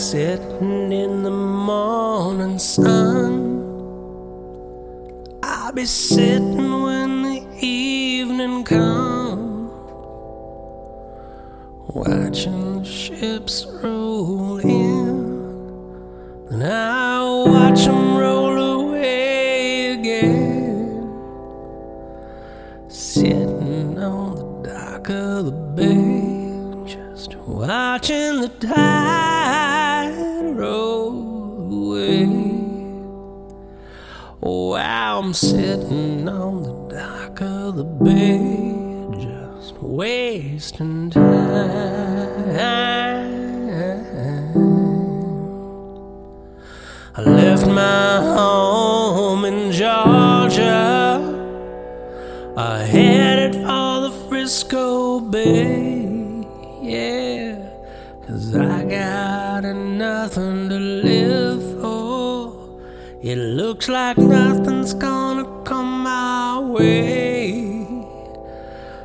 Sitting in the morning sun. I'll be sitting when the evening comes, watching the ships roll in, and I'll watch them roll away again. Sitting on the dock of the bay, just watching the tide roll away. Wow, oh, I'm sitting on the dock of the bay, just wasting time. I left my home in Georgia. I headed for the Frisco Bay, nothing to live for. It looks like nothing's gonna come my way.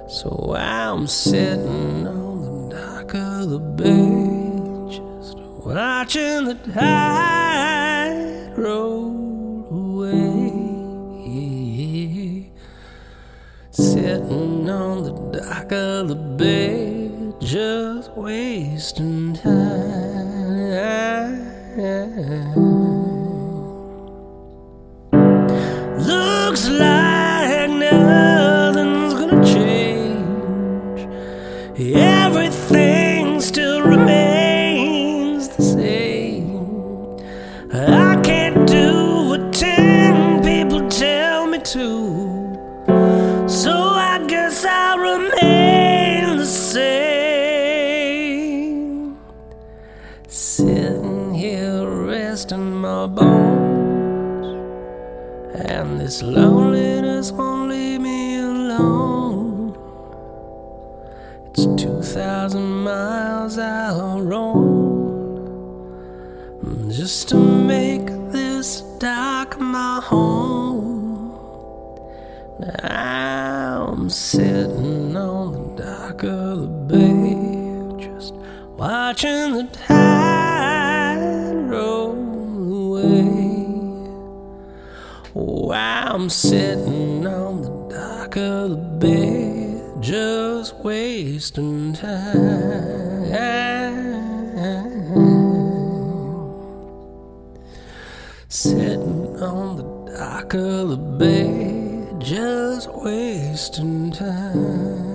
So I'm sitting on the dock of the bay, just watching the tide roll away. Sitting on the dock of the bay, just wasting time. Looks like nothing's gonna change. Everything my bones. And this loneliness won't leave me alone. It's 2,000 miles I'll roam just to make this dock my home. Now I'm sitting on the dock of the bay, just watching the tide away. Oh, I'm sitting on the dock of the bay, just wasting time. Sitting on the dock of the bay, just wasting time.